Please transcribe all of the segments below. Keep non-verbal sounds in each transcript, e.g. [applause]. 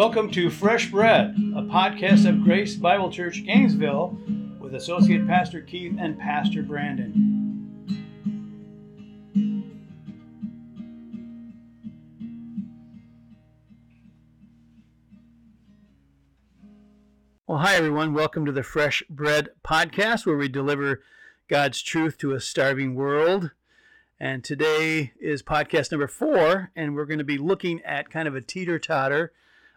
Welcome to Fresh Bread, a podcast of Grace Bible Church Gainesville with Associate Pastor Keith and Pastor Brandon. Well, hi everyone. Welcome to the Fresh Bread podcast where we deliver God's truth to a starving world. And today is podcast number four, and we're going to be looking at kind of a teeter totter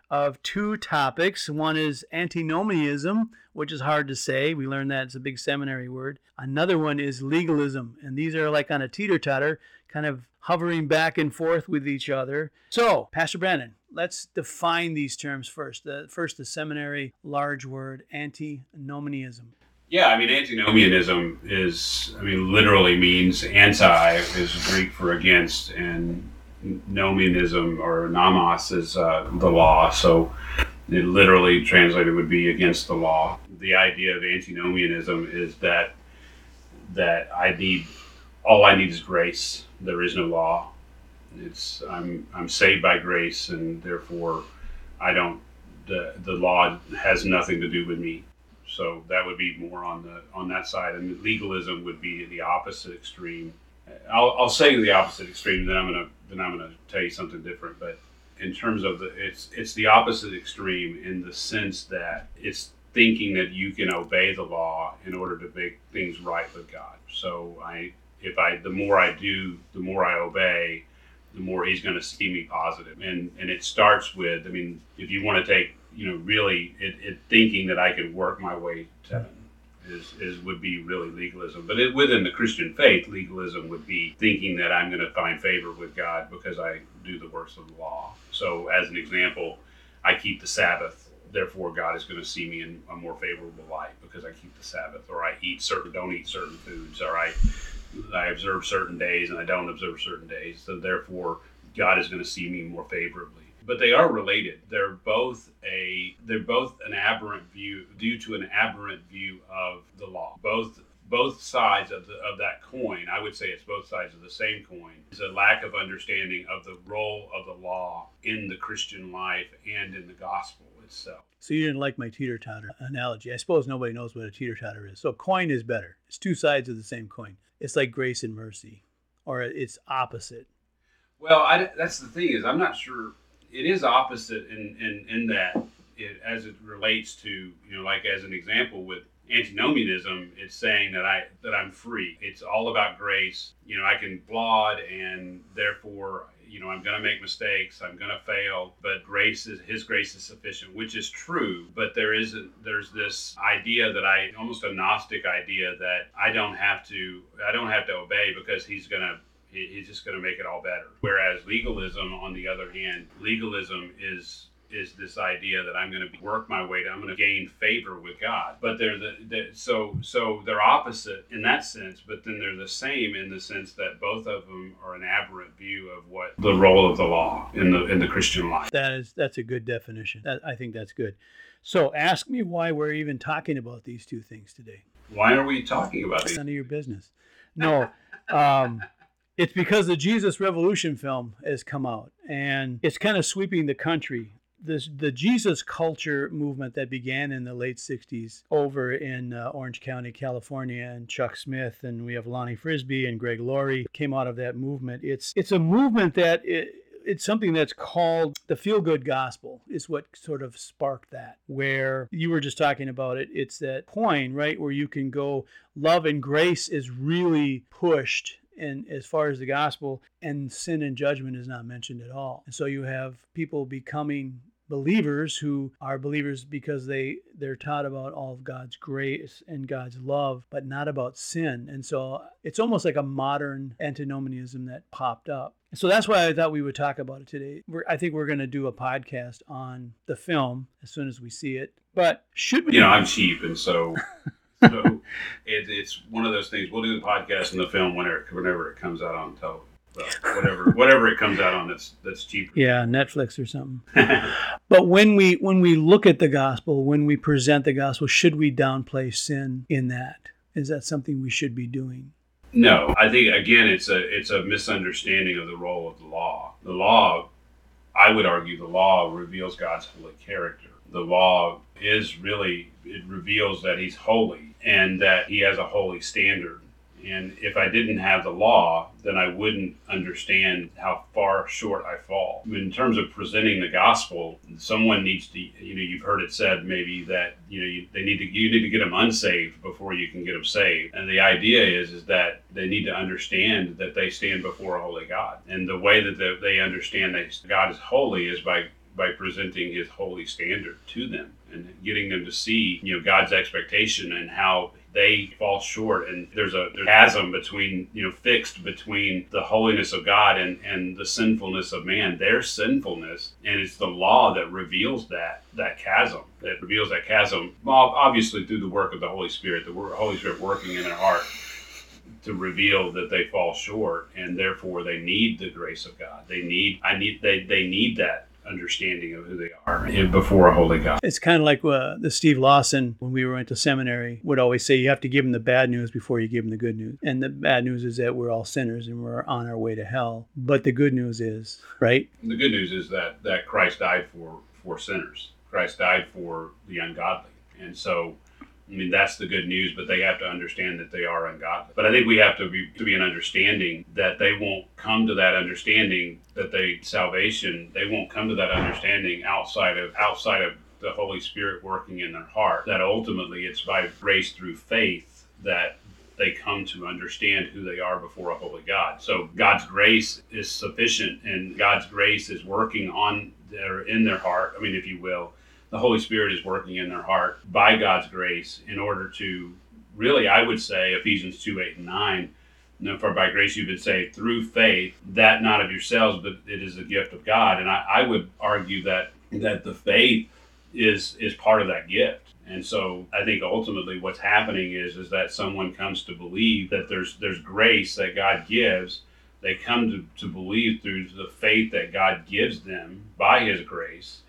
of two topics. One is antinomianism, which is hard to say. We learned that it's a big seminary word. Another one is legalism, and these are like on a teeter totter, kind of hovering back and forth with each other. So, Pastor Brandon, let's define these terms first. The first, the seminary large word, antinomianism. Yeah, I mean, antinomianism is, I mean, literally means anti is Greek for against, and nomianism or nomos is uh, the law. So it literally translated would be against the law. The idea of antinomianism is that that I need all I need is grace. There is no law. It's I'm I'm saved by grace, and therefore I don't the the law has nothing to do with me. So that would be more on the on that side, and legalism would be the opposite extreme. I'll, I'll say the opposite extreme, then I'm gonna then I'm gonna tell you something different. But in terms of the it's it's the opposite extreme in the sense that it's thinking that you can obey the law in order to make things right with God. So I if I the more I do, the more I obey, the more He's going to see me positive. And and it starts with I mean, if you want to take you know really it, it thinking that I can work my way to heaven is, is would be really legalism. But it, within the Christian faith, legalism would be thinking that I'm going to find favor with God because I do the works of the law. So, as an example, I keep the Sabbath. Therefore, God is going to see me in a more favorable light because I keep the Sabbath, or I eat certain, don't eat certain foods, or I, I observe certain days and I don't observe certain days. So, therefore, God is going to see me more favorably but they are related. They're both a they're both an aberrant view due to an aberrant view of the law. Both both sides of the of that coin, I would say it's both sides of the same coin, is a lack of understanding of the role of the law in the Christian life and in the gospel itself. So you didn't like my teeter totter analogy. I suppose nobody knows what a teeter totter is. So coin is better. It's two sides of the same coin. It's like grace and mercy, or it's opposite. Well, I, that's the thing is I'm not sure it is opposite in, in, in that it, as it relates to you know like as an example with antinomianism it's saying that i that i'm free. It's all about grace. You know i can blot and therefore you know i'm going to make mistakes. I'm going to fail. But grace is his grace is sufficient which is true. But there is a, there's this idea that i almost a gnostic idea that i don't have to i don't have to obey because he's going to he's just going to make it all better. Whereas legalism, on the other hand, legalism is is this idea that I'm going to work my way to, I'm going to gain favor with God. But they're the, the, so so they're opposite in that sense, but then they're the same in the sense that both of them are an aberrant view of what the role of the law in the in the Christian life. That is that's a good definition. That, I think that's good. So ask me why we're even talking about these two things today. Why are we talking about these? None of your business. No. [laughs] Um, it's because the Jesus Revolution film has come out and it's kind of sweeping the country. This, the Jesus culture movement that began in the late 60s over in uh, Orange County, California, and Chuck Smith, and we have Lonnie Frisbee and Greg Laurie came out of that movement. It's, it's a movement that it, it's something that's called the feel good gospel is what sort of sparked that where you were just talking about it it's that point right where you can go love and grace is really pushed and as far as the gospel and sin and judgment is not mentioned at all and so you have people becoming believers who are believers because they they're taught about all of God's grace and God's love but not about sin and so it's almost like a modern antinomianism that popped up so that's why I thought we would talk about it today. We're, I think we're going to do a podcast on the film as soon as we see it. But should we? You know, I'm cheap, and so [laughs] so it, it's one of those things. We'll do the podcast and the film whenever whenever it comes out on television. Well, whatever [laughs] whatever it comes out on that's that's cheaper. Yeah, Netflix or something. [laughs] but when we when we look at the gospel, when we present the gospel, should we downplay sin in that? Is that something we should be doing? No, I think again it's a it's a misunderstanding of the role of the law. The law I would argue the law reveals God's holy character. The law is really, it reveals that He's holy and that He has a holy standard. And if I didn't have the law, then I wouldn't understand how far short I fall. In terms of presenting the gospel, someone needs to, you know, you've heard it said maybe that, you know, you, they need to, you need to get them unsaved before you can get them saved. And the idea is, is that they need to understand that they stand before a holy God. And the way that they understand that God is holy is by by presenting his holy standard to them and getting them to see you know God's expectation and how they fall short. And there's a, there's chasm between you know fixed between the holiness of god and and the sinfulness of man their sinfulness. And it's the law that reveals that that chasm that reveals that chasm obviously through the work of the holy spirit the holy spirit working in their heart to reveal that they fall short and therefore they need the grace of god. They need i need they they need that understanding of who they are before a holy God. It's kind of like uh, the Steve Lawson, when we went to seminary, would always say you have to give them the bad news before you give them the good news. And the bad news is that we're all sinners and we're on our way to hell. But the good news is, right? The good news is that, that Christ died for, for sinners. Christ died for the ungodly. And so I mean, that's the good news, but they have to understand that they are ungodly. But I think we have to be to be an understanding that they won't come to that understanding that they salvation. They won't come to that understanding outside of outside of the Holy Spirit working in their heart. That ultimately it's by grace through faith that they come to understand who they are before a holy God. So God's grace is sufficient, and God's grace is working on their in their heart. I mean, if you will the Holy Spirit is working in their heart by God's grace in order to really, I would say, Ephesians 2 8 and 9. No, for by grace you've been saved through faith, that not of yourselves, but it is a gift of God. And I, I would argue that that the faith is is part of that gift. And so I think ultimately what's happening is is that someone comes to believe that there's there's grace that God gives. They come to, to believe through the faith that God gives them by his grace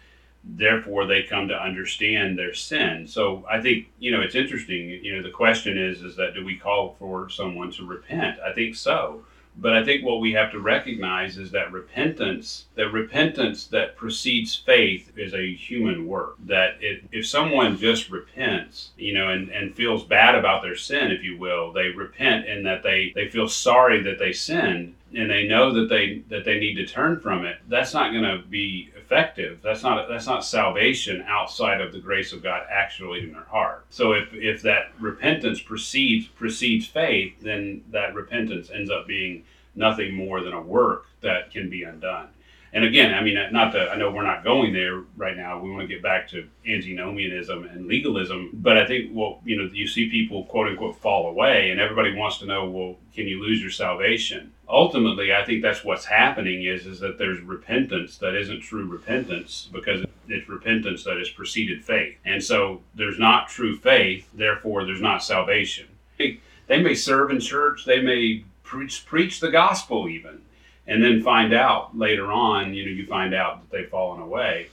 therefore they come to understand their sin. So i think you know it's interesting you know the question is is that do we call for someone to repent? I think so. But i think what we have to recognize is that repentance that repentance that precedes faith is a human work. That it, if someone just repents you know and, and feels bad about their sin if you will they repent in that they they feel sorry that they sinned and they know that they that they need to turn from it that's not going to be effective. That's not that's not salvation outside of the grace of God actually in their heart. So if if that repentance precedes precedes faith, then that repentance ends up being nothing more than a work that can be undone. And again, I mean, not that I know we're not going there right now. We want to get back to antinomianism and legalism, but I think well, you know, you see people quote unquote fall away, and everybody wants to know, well, can you lose your salvation? Ultimately, I think that's what's happening is is that there's repentance that isn't true repentance because it's repentance that has preceded faith, and so there's not true faith. Therefore, there's not salvation. They may serve in church. They may preach preach the gospel even and then find out later on, you know, you find out that they've fallen away.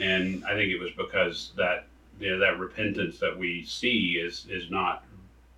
And I think it was because that you know, that repentance that we see is is not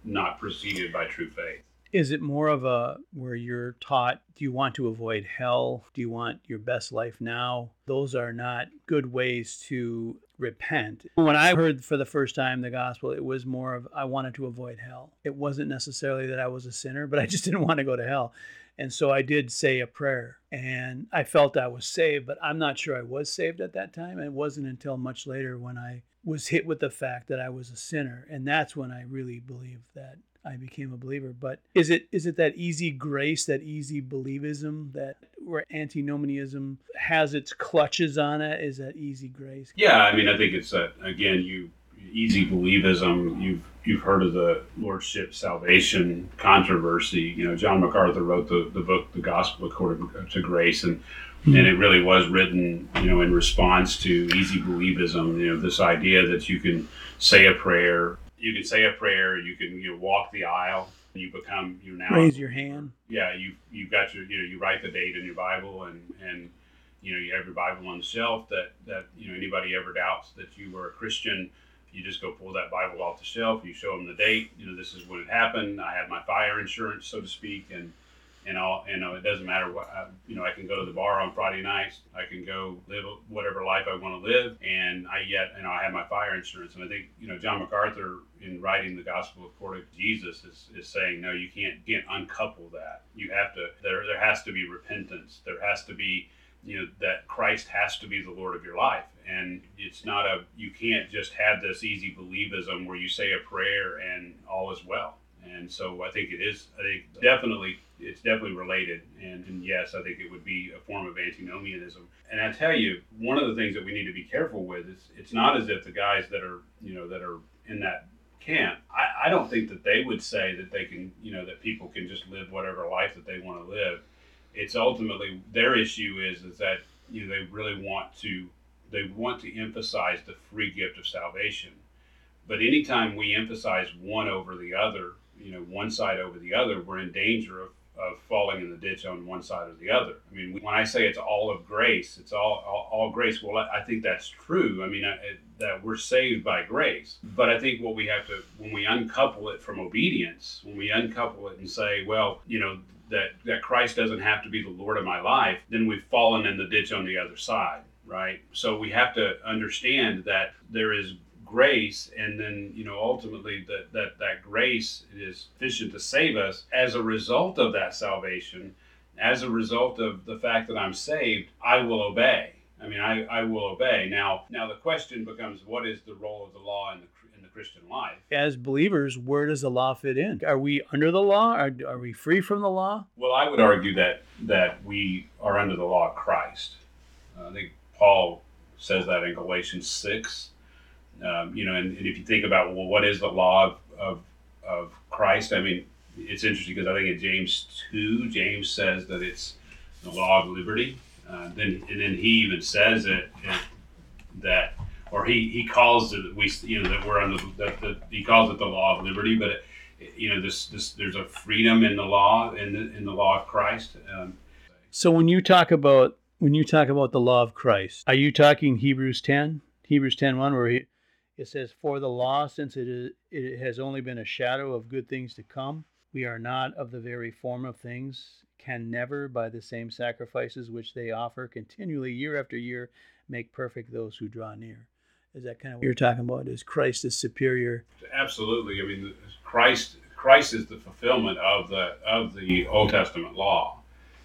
not preceded by true faith. Is it more of a where you're taught, do you want to avoid hell? Do you want your best life now? Those are not good ways to repent. When I heard for the first time the gospel, it was more of I wanted to avoid hell. It wasn't necessarily that I was a sinner, but I just [laughs] didn't want to go to hell. And so I did say a prayer and I felt I was saved, but I'm not sure I was saved at that time. It wasn't until much later when I was hit with the fact that I was a sinner. And that's when I really believed that I became a believer. But is it is it that easy grace, that easy believism that where antinomianism has its clutches on it? Is that easy grace? Yeah, I mean I think it's that again you easy believism. You've you've heard of the lordship salvation controversy. You know, John MacArthur wrote the, the book The Gospel According to Grace, and mm-hmm. and it really was written, you know, in response to easy believism. You know, this idea that you can say a prayer, you can say a prayer, you can you know, walk the aisle. You become you now raise your hand. Yeah, you you've got your you know you write the date in your Bible and and you know you have your Bible on the shelf that that you know anybody ever doubts that you were a Christian you just go pull that Bible off the shelf. You show them the date. You know, this is when it happened. I have my fire insurance, so to speak, and and I'll, you know, it doesn't matter what, I, you know, I can go to the bar on Friday nights. I can go live whatever life I want to live, and I yet, you know, I have my fire insurance. And I think, you know, John MacArthur, in writing the Gospel according to Jesus, is, is saying, no, you can't can't uncouple that. You have to. There there has to be repentance. There has to be, you know, that Christ has to be the Lord of your life. And it's not a. You can't just have this easy believism where you say a prayer and all is well and so I think it is. I think definitely it's definitely related. And, and, yes, I think it would be a form of antinomianism. And I tell you, one of the things that we need to be careful with is it's not as if the guys that are you know that are in that camp. I, I don't think that they would say that they can you know that people can just live whatever life that they want to live. It's ultimately their issue is is that you know they really want to they want to emphasize the free gift of salvation. But anytime we emphasize one over the other, you know one side over the other, we're in danger of, of falling in the ditch on one side or the other. I mean, when I say it's all of grace, it's all all, all grace. Well, I, I, think that's true. I mean, I, that we're saved by grace. But I think what we have to when we uncouple it from obedience, when we uncouple it and say, well, you know, that that Christ doesn't have to be the Lord of my life, then we've fallen in the ditch on the other side right? So we have to understand that there is grace and then you know ultimately that that that grace is sufficient to save us. As a result of that salvation as a result of the fact that i'm saved i will obey. I mean i, I will obey. Now now the question becomes what is the role of the law in the christian life. As believers where does the law fit in? Are we under the law? Are, are we free from the law? Well i would argue that that we are under the law of christ. Uh, i think paul says that in galatians 6 um, you know, and, and, if you think about well, what is the law of, of, of Christ? I mean, it's interesting because I think in James two, James says that it's the law of liberty. Uh, then and then he even says it, it, that, or he, he calls it we you know that we're under that the, he calls it the law of liberty, but it, you know this this there's a freedom in the law in the in the law of Christ. Um, so when you talk about when you talk about the law of Christ, are you talking Hebrews ten? Hebrews 10 1, where he, it says, For the law, since it, is, it has only been a shadow of good things to come, we are not of the very form of things, can never, by the same sacrifices which they offer continually year after year, make perfect those who draw near. Is that kind of what you're talking about? Is Christ is superior? Absolutely. I mean, Christ Christ is the fulfillment of the of the Old Testament law.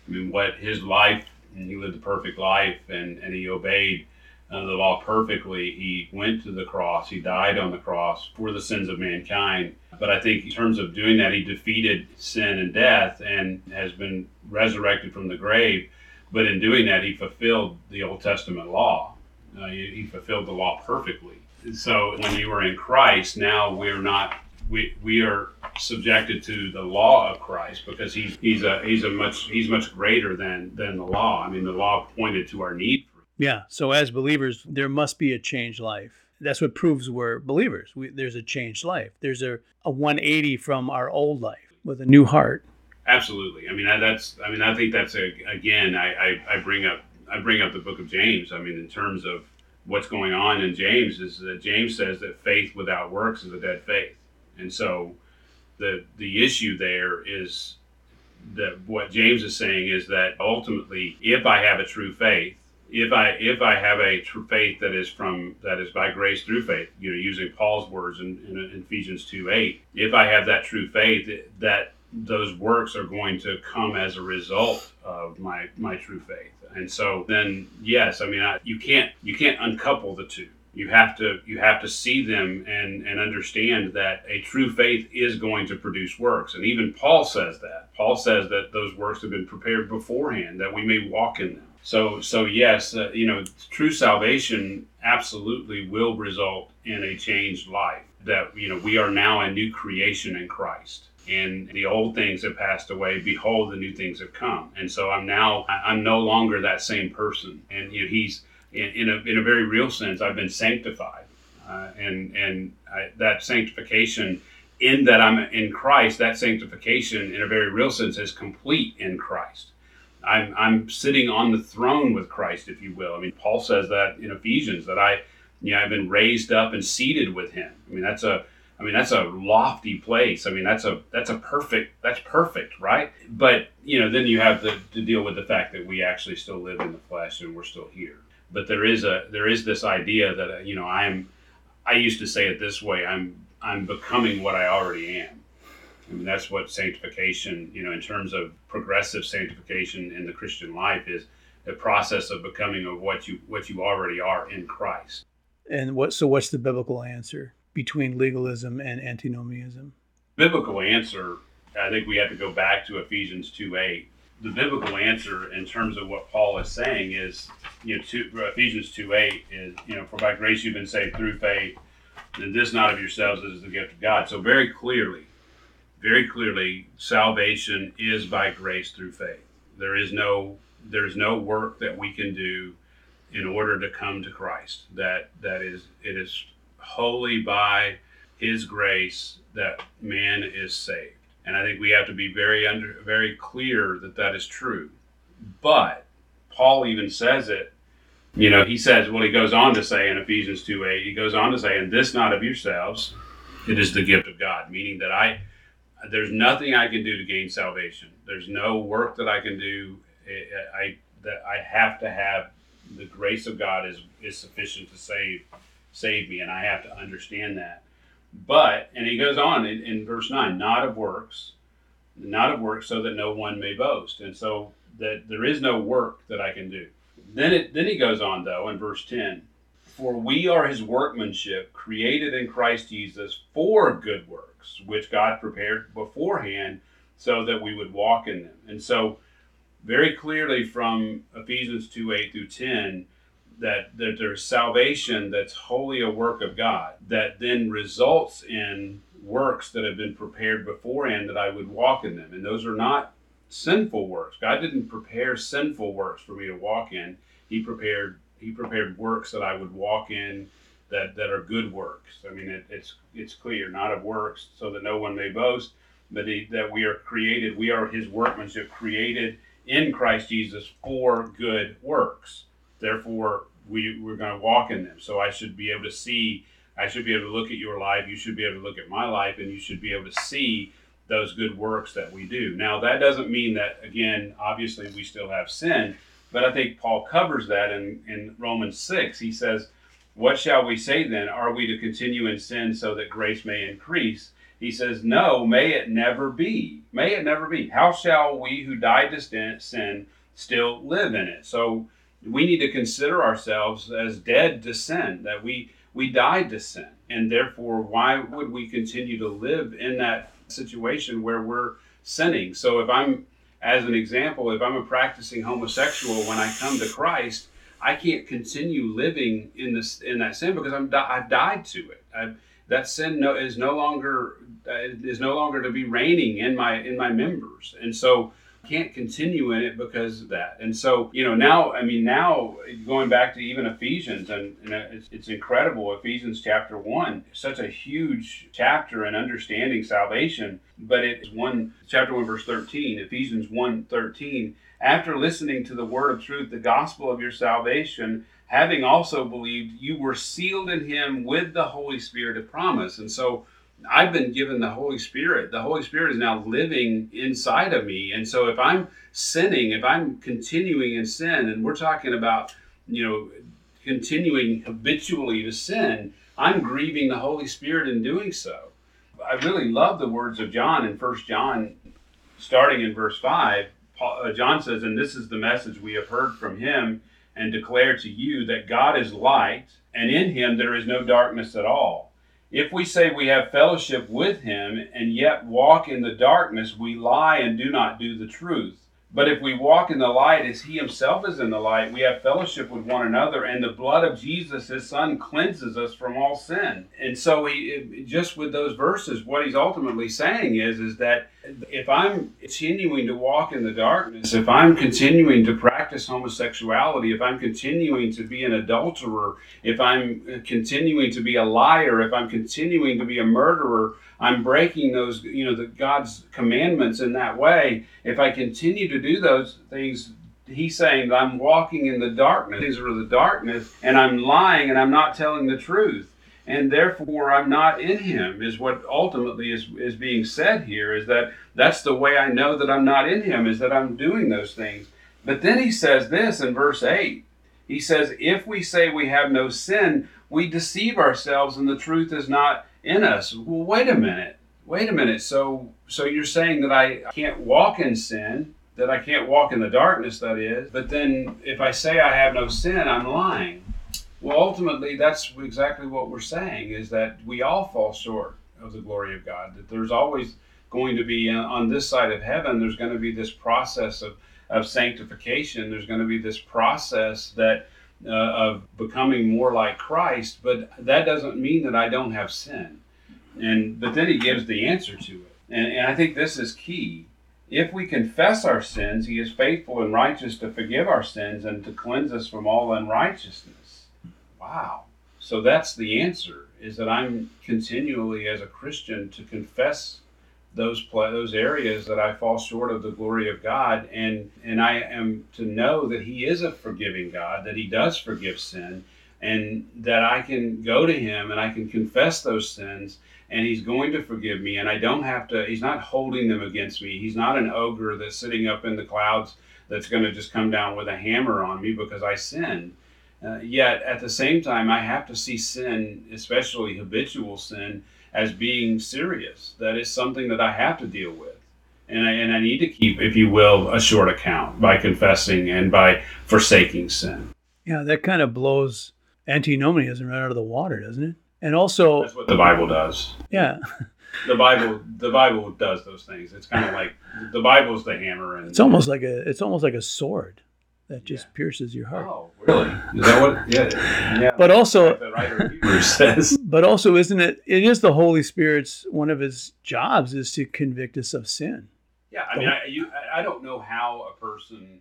I mean, what his life, and he lived a perfect life, and, and he obeyed uh, the law perfectly. He went to the cross. He died on the cross for the sins of mankind. But I think in terms of doing that, he defeated sin and death and has been resurrected from the grave. But in doing that, he fulfilled the Old Testament law. Uh, he, he fulfilled the law perfectly. So when you are in Christ, now we're not we, we are subjected to the law of Christ because he's he's a he's a much he's much greater than than the law. I mean, the law pointed to our need for yeah. So as believers, there must be a changed life. That's what proves we're believers. We, there's a changed life. There's a, a 180 from our old life with a new heart. Absolutely. I mean, I, that's. I mean, I think that's a. Again, I, I, I bring up. I bring up the book of James. I mean, in terms of what's going on in James is that James says that faith without works is a dead faith, and so the the issue there is that what James is saying is that ultimately, if I have a true faith, if I if I have a true faith that is from that is by grace through faith, you know, using Paul's words in, in Ephesians two eight, if I have that true faith, that those works are going to come as a result of my my true faith. And so then, yes, I mean, I, you can't you can't uncouple the two. You have to you have to see them and and understand that a true faith is going to produce works. And even Paul says that. Paul says that those works have been prepared beforehand that we may walk in them. So, so yes, uh, you know, true salvation absolutely will result in a changed life. That you know, we are now a new creation in Christ, and the old things have passed away. Behold, the new things have come. And so, I'm now, I'm no longer that same person. And you know, He's in, in a in a very real sense, I've been sanctified, uh, and and I, that sanctification in that I'm in Christ, that sanctification in a very real sense is complete in Christ. I'm, I'm sitting on the throne with Christ, if you will. I mean, Paul says that in Ephesians that I, you know, I've been raised up and seated with Him. I mean, that's a I mean, that's a lofty place. I mean, that's a that's a perfect that's perfect, right? But you know, then you have to, deal with the fact that we actually still live in the flesh and we're still here. But there is a there is this idea that you know I'm I used to say it this way I'm I'm becoming what I already am. I mean, that's what sanctification, you know, in terms of progressive sanctification in the Christian life is the process of becoming of what you what you already are in Christ. And what so what's the biblical answer? Between legalism and antinomianism? Biblical answer, I think we have to go back to Ephesians 2 8. The biblical answer, in terms of what Paul is saying, is you know, two, uh, Ephesians 2 8 is, you know, for by grace you've been saved through faith, and this not of yourselves is the gift of God. So, very clearly, very clearly, salvation is by grace through faith. There is no there is no work that we can do in order to come to Christ. That that is it is wholly by his grace that man is saved. And I think we have to be very under very clear that that is true. But Paul even says it. You know, he says, well, he goes on to say in Ephesians 2 8, he goes on to say, and this not of yourselves, it is the gift of God, meaning that I, there's nothing I can do to gain salvation. There's no work that I can do. Eh, eh, I, that I have to have the grace of God is, is sufficient to save save me, and I have to understand that. But, and he goes on in, in verse 9, not of works, not of works, so that no one may boast. And so that there is no work that I can do. Then it then he goes on though in verse 10. For we are his workmanship, created in Christ Jesus for good works, which God prepared beforehand so that we would walk in them. And so very clearly from Ephesians 2 8 through 10, that, that there's salvation that's wholly a work of God that then results in works that have been prepared beforehand that I would walk in them. And those are not sinful works. God didn't prepare sinful works for me to walk in. He prepared he prepared works that I would walk in that, that are good works. I mean, it, it's it's clear, not of works, so that no one may boast, but he, that we are created. We are His workmanship, created in Christ Jesus for good works. Therefore, we, we're going to walk in them. So I should be able to see, I should be able to look at your life. You should be able to look at my life, and you should be able to see those good works that we do. Now, that doesn't mean that, again, obviously we still have sin, but I think Paul covers that in, in Romans 6. He says, What shall we say then? Are we to continue in sin so that grace may increase? He says, No, may it never be. May it never be. How shall we who died to sin still live in it? So, we need to consider ourselves as dead to sin, that we, we died to sin. And therefore, why would we continue to live in that situation where we're sinning? So, if I'm, as an example, if I'm a practicing homosexual when I come to Christ, I can't continue living in this in that sin because I'm I've died to it. I've, that sin no, is no longer uh, is no longer to be reigning in my in my members, and so can't continue in it because of that. And so, you know, now, I mean, now going back to even Ephesians, and, and it's, it's, incredible. Ephesians chapter one, such a huge chapter in understanding salvation, but it's one, chapter one, verse 13, Ephesians 1 13. After listening to the word of truth, the gospel of your salvation, having also believed, you were sealed in him with the Holy Spirit of promise. And so, I've been given the Holy Spirit. The Holy Spirit is now living inside of me. And so if I'm sinning, if I'm continuing in sin, and we're talking about, you know, continuing habitually to sin, I'm grieving the Holy Spirit in doing so. I really love the words of John in First John, starting in verse 5. Paul, uh, John says, And this is the message we have heard from him and declare to you that God is light, and in him there is no darkness at all. If we say we have fellowship with him and yet walk in the darkness, we lie and do not do the truth. But if we walk in the light as he himself is in the light, we have fellowship with one another, and the blood of Jesus, his son, cleanses us from all sin. And so, he, just with those verses, what he's ultimately saying is, is that if I'm continuing to walk in the darkness, if I'm continuing to practice homosexuality, if I'm continuing to be an adulterer, if I'm uh, continuing to be a liar, if I'm continuing to be a murderer, I'm breaking those, you know, the God's commandments in that way. If I continue to do those things, he's saying that I'm walking in the darkness. These are the darkness, and I'm lying and I'm not telling the truth. And therefore I'm not in him is what ultimately is is being said here is that that's the way I know that I'm not in him is that I'm doing those things. But then he says this in verse 8. He says if we say we have no sin, we deceive ourselves and the truth is not in us. Well, wait a minute. Wait a minute. So so you're saying that I can't walk in sin, that I can't walk in the darkness that is, but then if I say I have no sin, I'm lying. Well, ultimately, that's exactly what we're saying is that we all fall short of the glory of God. That there's always going to be uh, on this side of heaven, there's going to be this process of, of sanctification. There's going to be this process that uh, of becoming more like Christ, but that doesn't mean that I don't have sin. And but then he gives the answer to it, and, and I think this is key. If we confess our sins, he is faithful and righteous to forgive our sins and to cleanse us from all unrighteousness. Wow. So that's the answer is that I'm continually as a Christian to confess those those areas that I fall short of the glory of God and and I am to know that he is a forgiving God that he does forgive sin and that I can go to him and I can confess those sins and he's going to forgive me and I don't have to he's not holding them against me he's not an ogre that's sitting up in the clouds that's going to just come down with a hammer on me because I sinned uh, yet at the same time, I have to see sin, especially habitual sin, as being serious. That is something that I have to deal with. And I, and I need to keep, if you will, a short account by confessing and by forsaking sin. Yeah, that kind of blows antinomianism right out of the water, doesn't it? And also, that's what the Bible does. Yeah. [laughs] the Bible, the Bible does those things. It's kind of like the Bible's the hammer, and it's almost like a, it's almost like a sword that just yeah. pierces your heart. Oh, really? Is that what? Yeah. yeah. [laughs] But also, the writer says. [laughs] But also, isn't it? It is the Holy Spirit's one of his jobs is to convict us of sin. Yeah, I mean, I, you, I don't know how a person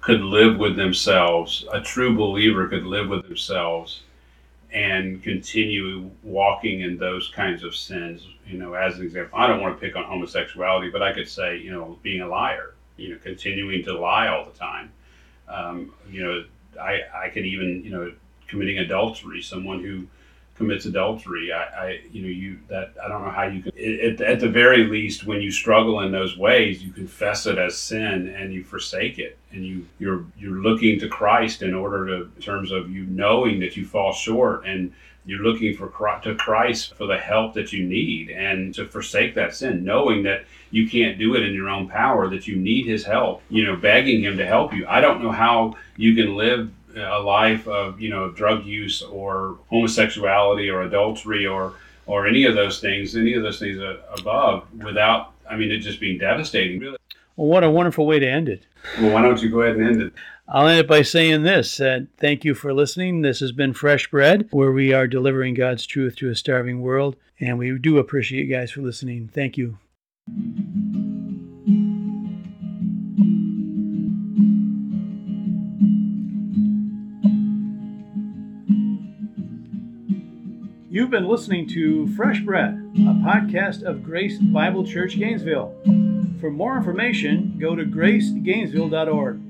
could live with themselves. A true believer could live with themselves and continue walking in those kinds of sins. You know, as an example, I don't want to pick on homosexuality, but I could say, you know, being a liar. You know, continuing to lie all the time um, you know, I, I could even, you know, committing adultery, someone who commits adultery, I, I you know, you that I don't know how you can. It, at the very least, when you struggle in those ways, you confess it as sin and you forsake it, and you you're you're looking to Christ in order to, in terms of you knowing that you fall short and you're looking for to Christ for the help that you need and to forsake that sin, knowing that you can't do it in your own power, that you need His help. You know, begging Him to help you. I don't know how you can live a life of you know drug use or homosexuality or adultery or or any of those things, any of those things above, without I mean it just being devastating. Really. Well, what a wonderful way to end it. Well, why don't you go ahead and end it? I'll end it by saying this uh, thank you for listening. This has been Fresh Bread, where we are delivering God's truth to a starving world. And we do appreciate you guys for listening. Thank you. You've been listening to Fresh Bread, a podcast of Grace Bible Church Gainesville. For more information, go to gracegainesville.org.